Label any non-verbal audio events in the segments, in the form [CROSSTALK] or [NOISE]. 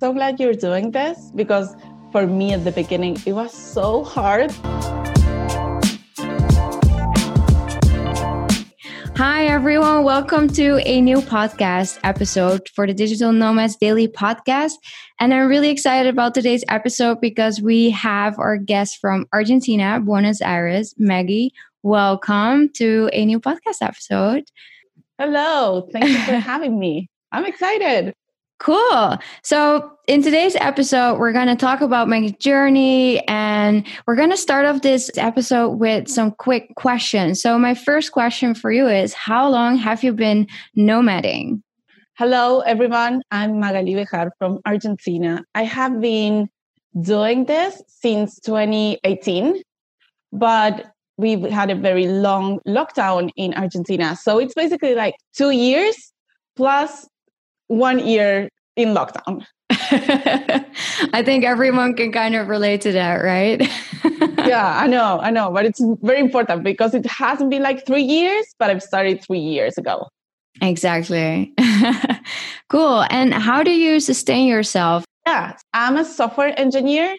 So glad you're doing this because for me at the beginning, it was so hard. Hi, everyone. Welcome to a new podcast episode for the Digital Nomads Daily Podcast. And I'm really excited about today's episode because we have our guest from Argentina, Buenos Aires, Maggie. Welcome to a new podcast episode. Hello. Thank you for [LAUGHS] having me. I'm excited. Cool. So, in today's episode, we're going to talk about my journey and we're going to start off this episode with some quick questions. So, my first question for you is How long have you been nomading? Hello, everyone. I'm Magali Bejar from Argentina. I have been doing this since 2018, but we've had a very long lockdown in Argentina. So, it's basically like two years plus one year in lockdown. [LAUGHS] I think everyone can kind of relate to that, right? [LAUGHS] yeah, I know, I know, but it's very important because it hasn't been like three years, but I've started three years ago. Exactly. [LAUGHS] cool. And how do you sustain yourself? Yeah, I'm a software engineer.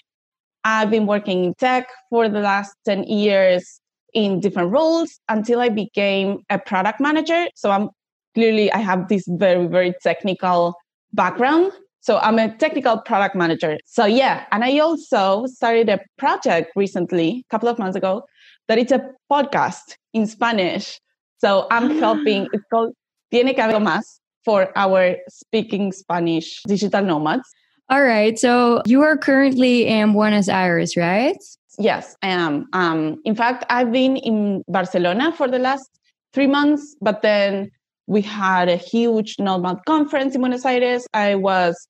I've been working in tech for the last 10 years in different roles until I became a product manager. So I'm clearly I have this very, very technical background. So I'm a technical product manager. So yeah, and I also started a project recently, a couple of months ago, that it's a podcast in Spanish. So I'm helping, it's called Tiene que haber más for our speaking Spanish digital nomads. All right. So you are currently in Buenos Aires, right? Yes, I am. Um, in fact, I've been in Barcelona for the last three months, but then we had a huge Nomad conference in Buenos Aires. I was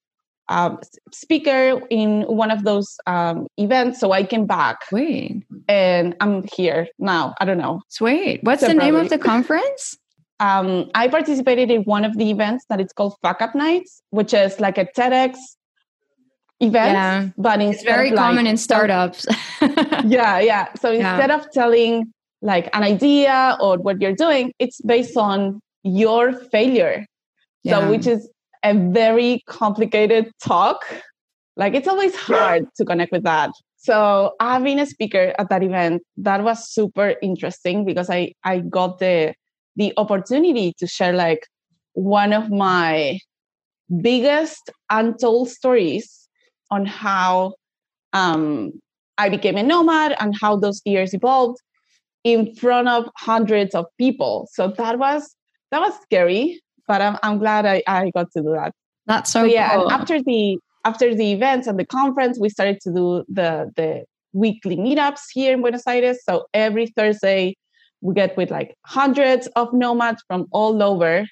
a speaker in one of those um, events, so I came back. Sweet. And I'm here now. I don't know. Sweet. What's the name of the [LAUGHS] conference? um, I participated in one of the events that it's called Fuck Up Nights, which is like a TEDx event, yeah. but it's very common in startups. [LAUGHS] yeah, yeah. So instead yeah. of telling like an idea or what you're doing, it's based on your failure. Yeah. So, which is a very complicated talk. Like, it's always hard to connect with that. So, I've been a speaker at that event. That was super interesting because I, I got the, the opportunity to share like one of my biggest untold stories on how um, I became a nomad and how those years evolved in front of hundreds of people. So that was that was scary, but I'm I'm glad I, I got to do that. That's so, so yeah. Cool. And after the after the events and the conference, we started to do the the weekly meetups here in Buenos Aires. So every Thursday we get with like hundreds of nomads from all over.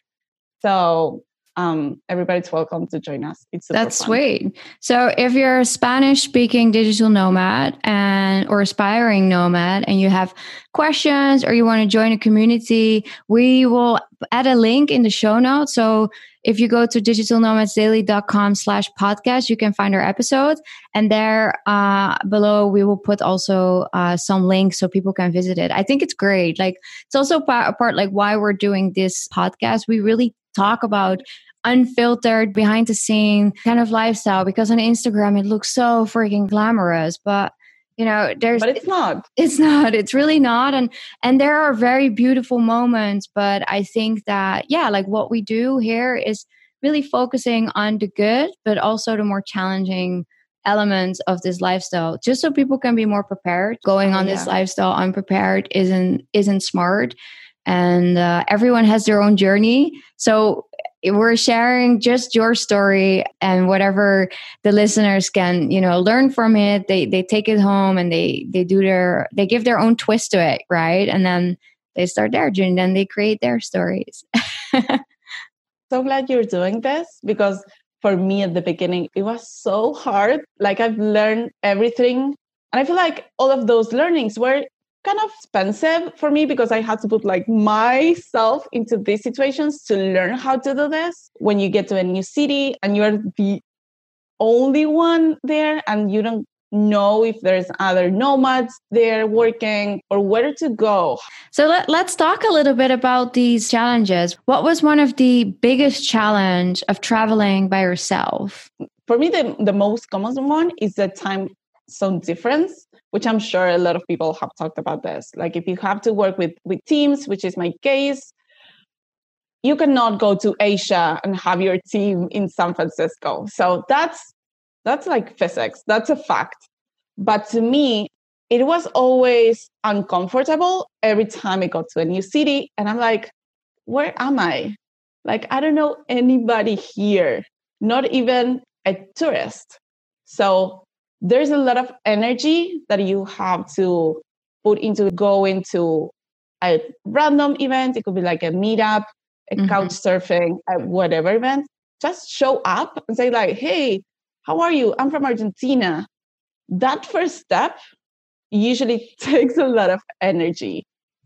So um, everybody's welcome to join us. It's that's fun. sweet. So if you're a Spanish speaking digital nomad and or aspiring nomad and you have questions or you want to join a community, we will add a link in the show notes. So if you go to digitalnomadsdaily.com slash podcast, you can find our episode. And there uh, below, we will put also uh, some links so people can visit it. I think it's great. Like it's also part, part like why we're doing this podcast. We really talk about unfiltered behind the scene kind of lifestyle because on Instagram it looks so freaking glamorous but you know there's but it's not. It's not. It's really not and and there are very beautiful moments but i think that yeah like what we do here is really focusing on the good but also the more challenging elements of this lifestyle. Just so people can be more prepared. Going on oh, yeah. this lifestyle unprepared isn't isn't smart and uh, everyone has their own journey. So we're sharing just your story and whatever the listeners can you know learn from it. They they take it home and they they do their they give their own twist to it right? And then they start their journey and then they create their stories. [LAUGHS] So glad you're doing this because for me at the beginning it was so hard. Like i've learned everything. And i feel like all of those learnings were kind of expensive for me because I had to put like myself into these situations to learn how to do this. When you get to a new city and you're the only one there and you don't know if there's other nomads there working or where to go. So let, let's talk a little bit about these challenges. What was one of the biggest challenge of traveling by yourself? for me, the, the most common one is the time zone difference, which I'm sure a lot of people have talked about this. Like if you have to work with, with teams, which is my case, you cannot go to Asia and have your team in San Francisco. So that's that's like physics. That's a fact. But to me, it was always uncomfortable every time I got to a new city. And I'm like, where am I? Like, I don't know anybody here, not even a tourist. So there's a lot of energy that you have to put into going to a random event. It could be like a meetup, a mm-hmm. couch surfing, a whatever event. Just show up and say, like, hey, how are you? I'm from Argentina. That first step usually [LAUGHS] takes a lot of energy.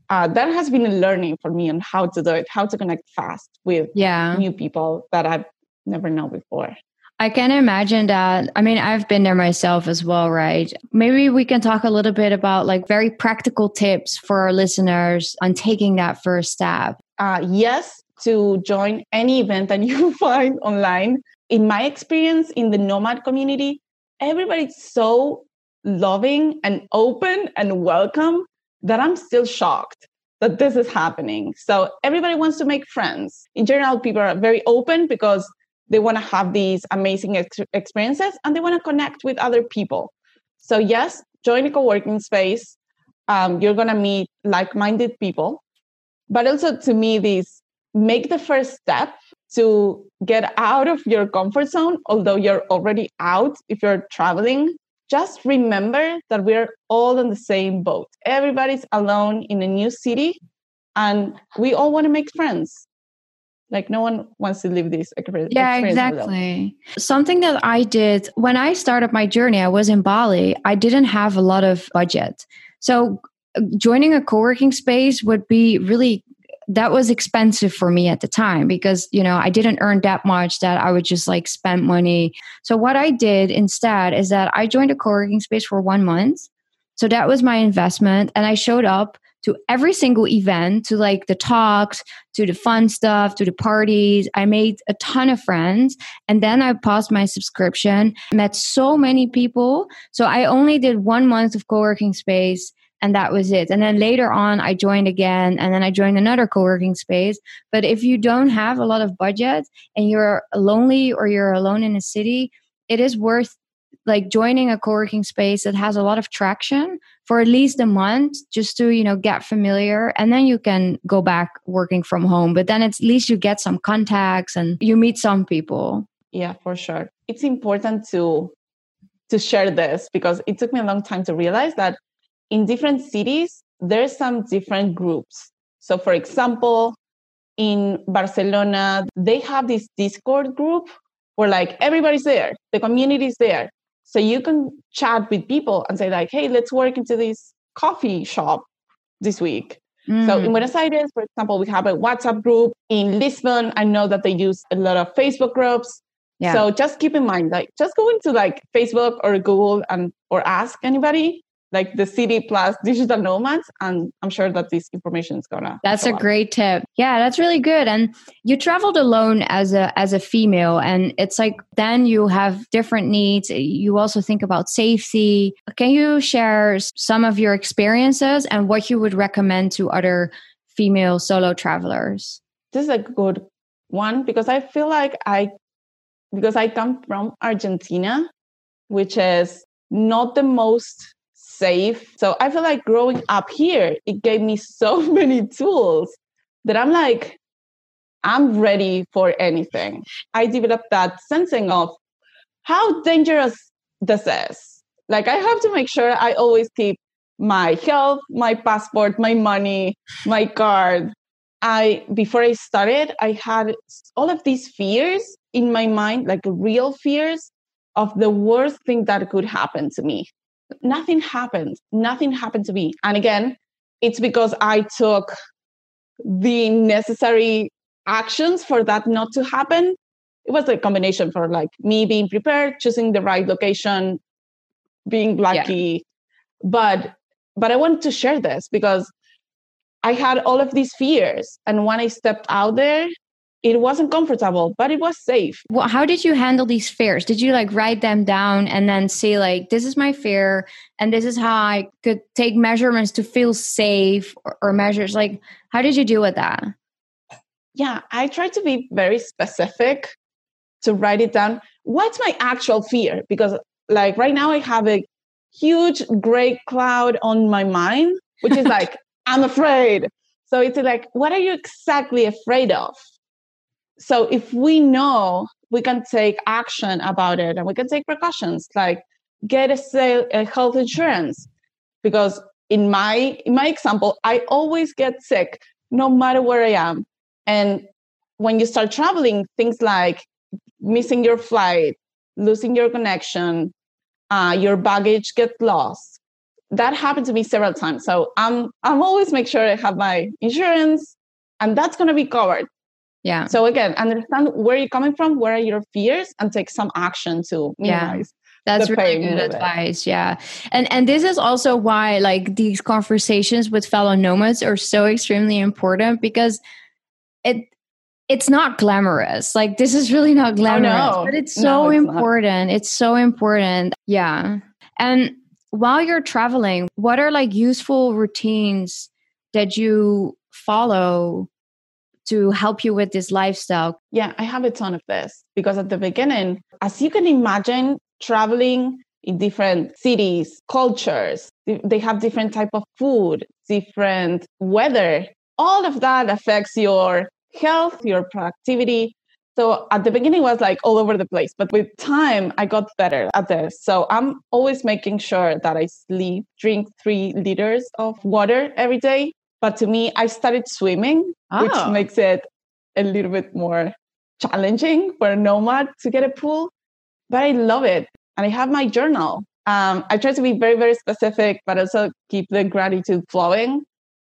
Uh, that has been a learning for me on how to do it, how to connect fast with yeah. new people that I've never known before. I can imagine that. I mean, I've been there myself as well, right? Maybe we can talk a little bit about like very practical tips for our listeners on taking that first step. Uh, yes, to join any event that [LAUGHS] you find online. In my experience in the nomad community, everybody's so loving and open and welcome that I'm still shocked that this is happening. So everybody wants to make friends. In general, people are very open because they want to have these amazing ex- experiences and they want to connect with other people. So yes, join a co-working space. Um, you're going to meet like-minded people. But also to me, this make the first step to get out of your comfort zone, although you're already out if you're traveling just remember that we're all in the same boat. Everybody's alone in a new city, and we all want to make friends. Like no one wants to live this experience. Yeah, exactly. Something that I did when I started my journey, I was in Bali. I didn't have a lot of budget, so joining a co-working space would be really that was expensive for me at the time because you know i didn't earn that much that i would just like spend money so what i did instead is that i joined a co-working space for one month so that was my investment and i showed up to every single event to like the talks to the fun stuff to the parties i made a ton of friends and then i paused my subscription met so many people so i only did one month of co-working space and that was it. And then later on, I joined again, and then I joined another co working space. But if you don't have a lot of budget and you're lonely or you're alone in a city, it is worth like joining a co-working space that has a lot of traction for at least a month just to you know get familiar and then you can go back working from home but then at least you get some contacts and you meet some people yeah for sure it's important to to share this because it took me a long time to realize that in different cities, there's some different groups. So, for example, in Barcelona, they have this Discord group where like everybody's there, the community is there. So you can chat with people and say like, hey, let's work into this coffee shop this week. Mm. So in. Buenos Aires, for example, we have a WhatsApp group. In Lisbon, I know that they use a lot of Facebook groups. Yeah. So just keep in mind, like just go into like Facebook or Google and or ask anybody like the city plus digital nomads and i'm sure that this information is gonna that's a great tip. Yeah that's really good. And you traveled alone as a as a female and it's like then you have different needs. You also think about safety. Can you share some of your experiences and what you would recommend to other female solo travelers? This is a good one because i feel like i because i come from argentina which is not the most safe. So I feel like growing up here, it gave me so [LAUGHS] many tools that I'm like, I'm ready for anything. I developed that sensing of how dangerous this is. Like I have to make sure I always keep my health, my passport, my money, my card. I before I started, I had all of these fears in my mind, like real fears of the worst thing that could happen to me nothing happened. Nothing happened to me. And again, it's because I took the necessary actions for that not to happen. It was a combination for like me being prepared, choosing the right location, being lucky. Yeah. But but I wanted to share this because I had all of these fears. And when I stepped out there, it wasn't comfortable, but it was safe. Well, how did you handle these fears? Did you like write them down and then say like, this is my fear and this is how I could take measurements to feel safe or, or measures? Like, how did you deal with that? Yeah, I tried to be very specific to write it down. What's my actual fear? Because like right now I have a huge gray cloud on my mind, which is [LAUGHS] like, I'm afraid. So it's like, what are you exactly afraid of? So if we know, we can take action about it and we can take precautions like get a, a health insurance. Because in my in my example i always get sick no matter where i am. And when you start traveling things like missing your flight losing your connection uh, your baggage gets lost. That happened to me several times. So i'm i'm always make sure i have my insurance and that's going to be covered yeah. So again, understand where you're coming from, where are your fears, and take some action to minimize. Yeah. That's really good advice. Yeah. And and this is also why like these conversations with fellow nomads are so extremely important because it it's not glamorous. Like this is really not glamorous, oh, no. but it's so no, it's important. Not. It's so important. Yeah. And while you're traveling, what are like useful routines that you follow to help you with this lifestyle? Yeah, I have a ton of this because at the beginning, as you can imagine, traveling in different cities, cultures, they have different type of food, different weather. All of that affects your health, your productivity. So at the beginning was like all over the place, but with time I got better at this. So I'm always making sure that I sleep, drink 3 liters of water every day but to me, I started swimming, oh. which makes it a little bit more challenging for a nomad to get a pool. But I love it. And I have my journal. Um, I try to be very, very specific, but also keep the gratitude flowing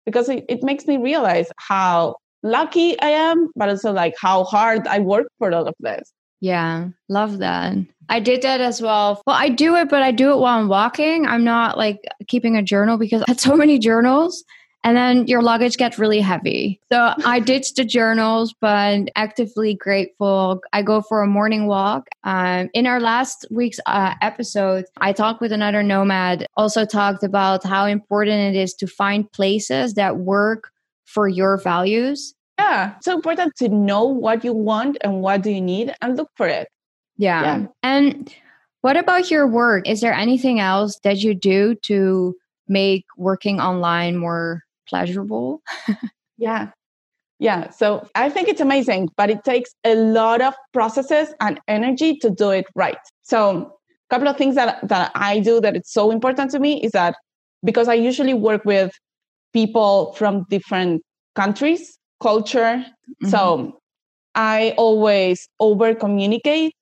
because it, it makes me realize how lucky I am, but also like how hard I work for all of this. Yeah, love that. I did that as well. Well, I do it, but I do it while I'm walking. I'm not like keeping a journal because I had so many journals and then your luggage gets really heavy. So I ditched the journals, but actively grateful. I go for a morning walk. Um, in our last week's uh, episode, I talked with another nomad, also talked about how important it is to find places that work for your values. Yeah, so important to know what you want and what do you need and look for it. yeah. yeah. And what about your work? Is there anything else that you do to make working online more pleasurable. [LAUGHS] yeah. Yeah. So I think it's amazing, but it takes a lot of processes and energy to do it right. So a couple of things that, that I do that it's so important to me is that because I usually work with people from different countries, culture. Mm-hmm. So I always over communicate.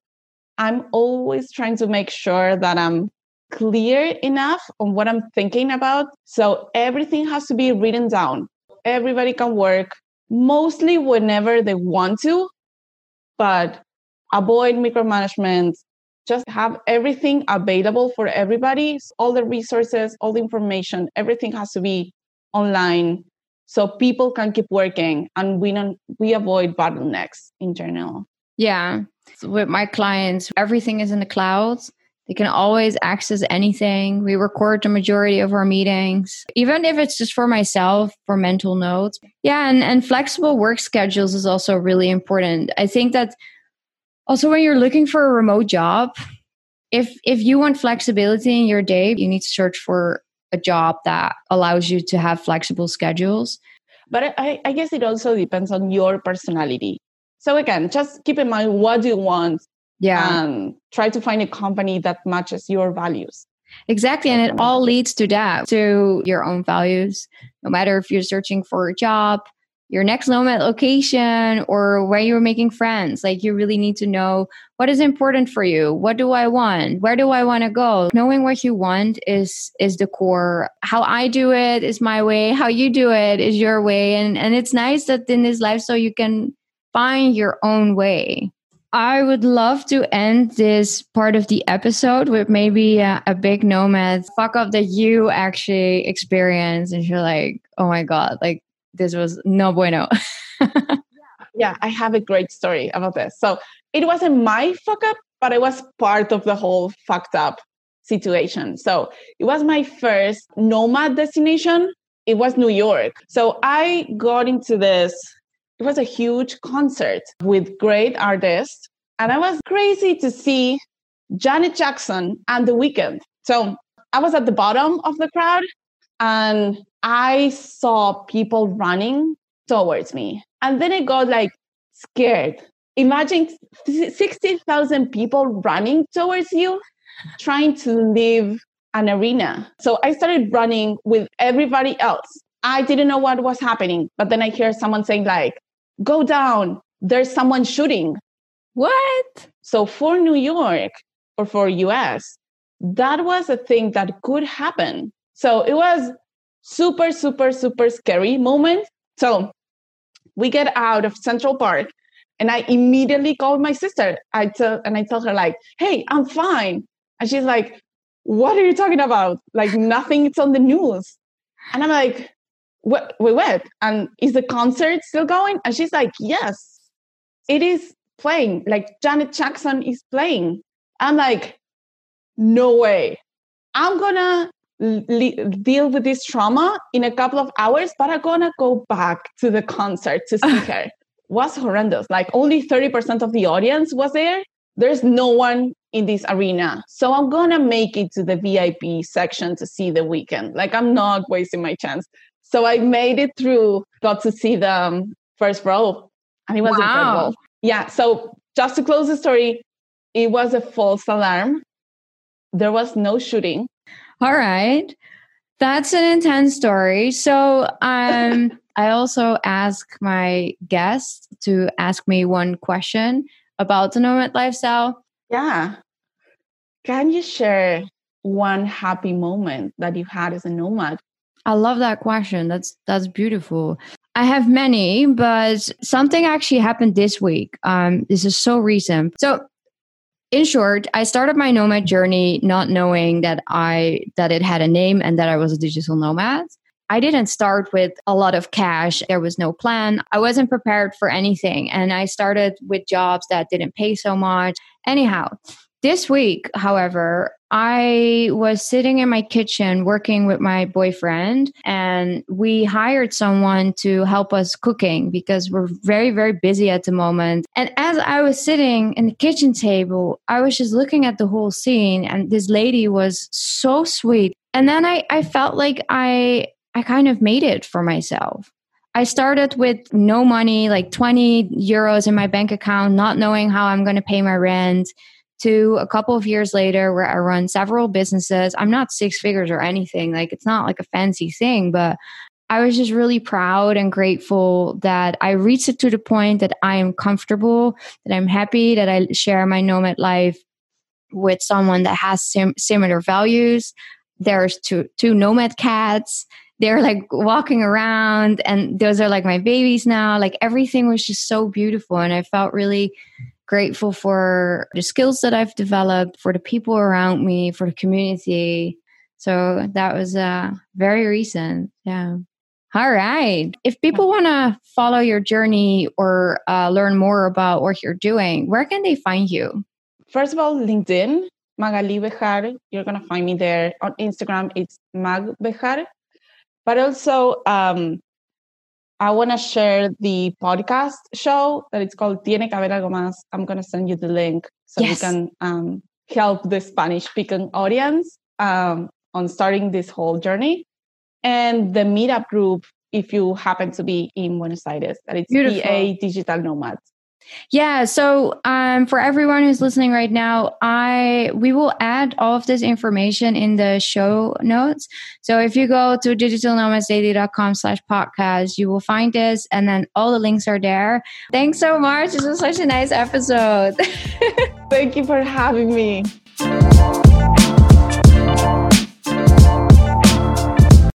I'm always trying to make sure that I'm clear enough on what I'm thinking about. So everything has to be written down. Everybody can work mostly whenever they want to, but avoid micromanagement. Just have everything available for everybody. All the resources, all the information, everything has to be online so people can keep working and we don't we avoid bottlenecks in general. Yeah. With my clients, everything is in the clouds they can always access anything. We record the majority of our meetings, even if it's just for myself for mental notes. Yeah, and, and flexible work schedules is also really important. I think that also when you're looking for a remote job, if if you want flexibility in your day, you need to search for a job that allows you to have flexible schedules. But I, I guess it also depends on your personality. So again, just keep in mind what you want yeah. and try to find a company that matches your values. Exactly and it all leads to that to your own values. No matter if you're searching for a job your next nomad location or where you're making friends like you really need to know what is important for you. What do i want? Where do i want to go? Knowing what you want is is the core. How i do it is my way. How you do it is your way. And and it's nice that in this life so you can find your own way I would love to end this part of the episode with maybe a, a big nomad fuck up that you actually experienced and you're like, oh my God, like this was no bueno. yeah. [LAUGHS] yeah, I have a great story about this. So it wasn't my fuck up, but it was part of the whole fucked up situation. So it was my first nomad destination. It was New York. So I got into this, it was a huge concert with great artists. And I was crazy to see Janet Jackson and The Weeknd. So I was at the bottom of the crowd and I saw people running towards me. And then I got like scared. Imagine 60,000 people running towards you, trying to leave an arena. So I started running with everybody else. I didn't know what was happening, but then I hear someone saying, like, go down, there's someone shooting. What? So for New York or for US, that was a thing that could happen. So it was super, super, super scary moment. So we get out of Central Park and I immediately called my sister. I tell and I tell her like, "Hey, I'm fine." And she's like, "What are you talking about? Like nothing it's on the news." And I'm like, "What? Wait, what? And is the concert still going?" And she's like, "Yes, it is playing. Like Janet Jackson is playing." I'm like, "No way! I'm gonna deal with this trauma in a couple of hours, but I'm gonna go back to the concert to see [LAUGHS] her. Was horrendous. Like only 30% of the audience was there. There's no one in this arena. So I'm gonna make it to the VIP section to see The Weeknd Like I'm not wasting my chance. So I made it through, got to see the um, first row, and it was wow. incredible. Yeah. So just to close the story, it was a false alarm. There was no shooting all right. That's an intense story. So, um, I also ask my guests to ask me one question about the nomad lifestyle. Yeah. Can you share one happy moment that you had as a nomad? I love that question. That's that's beautiful. I have many, but something actually happened this week. Um, this is so recent. So in short, I started my nomad journey not knowing that I that it had a name and that I was a digital nomad. I didn't start with a lot of cash. There was no plan. I wasn't prepared for anything. And I started with jobs that didn't pay so much. Anyhow, this week, however, I was sitting in my kitchen working with my boyfriend, and we hired someone to help us cooking because we're very, very busy at the moment. And as I was sitting in the kitchen table, I was just looking at the whole scene, and this lady was so sweet. And then I, I felt like I, I kind of made it for myself. I started with no money, like 20 euros in my bank account, not knowing how I'm going to pay my rent to a couple of years later where I run several businesses. I'm not six figures or anything. Like it's not like a fancy thing, but I was just really proud and grateful that I reached it to the point that I am comfortable, that I'm happy, that I share my nomad life with someone that has sim- similar values. There's two two nomad cats. They're like walking around, and those are like my babies now. Like everything was just so beautiful, and I felt really grateful for the skills that I've developed, for the people around me, for the community. So that was uh, very recent. Yeah. All right. If people want to follow your journey or uh, learn more about what you're doing, where can they find you? First of all, LinkedIn, Magali Bejar. You're going to find me there. On Instagram, it's Mag Bejar. But also, um, I want to share the podcast show that it's called Tiene que haber algo más. I'm going to send you the link so yes. you can um, help the Spanish speaking audience um, on starting this whole journey. And the meetup group, if you happen to be in Buenos Aires, that it's Beautiful. BA Digital Nomads. Yeah. So um, for everyone who's listening right now, I we will add all of this information in the show notes. So if you go to digitalnomadsdaily.com slash podcast, you will find this and then all the links are there. Thanks so much. This was such a nice episode. [LAUGHS] Thank you for having me.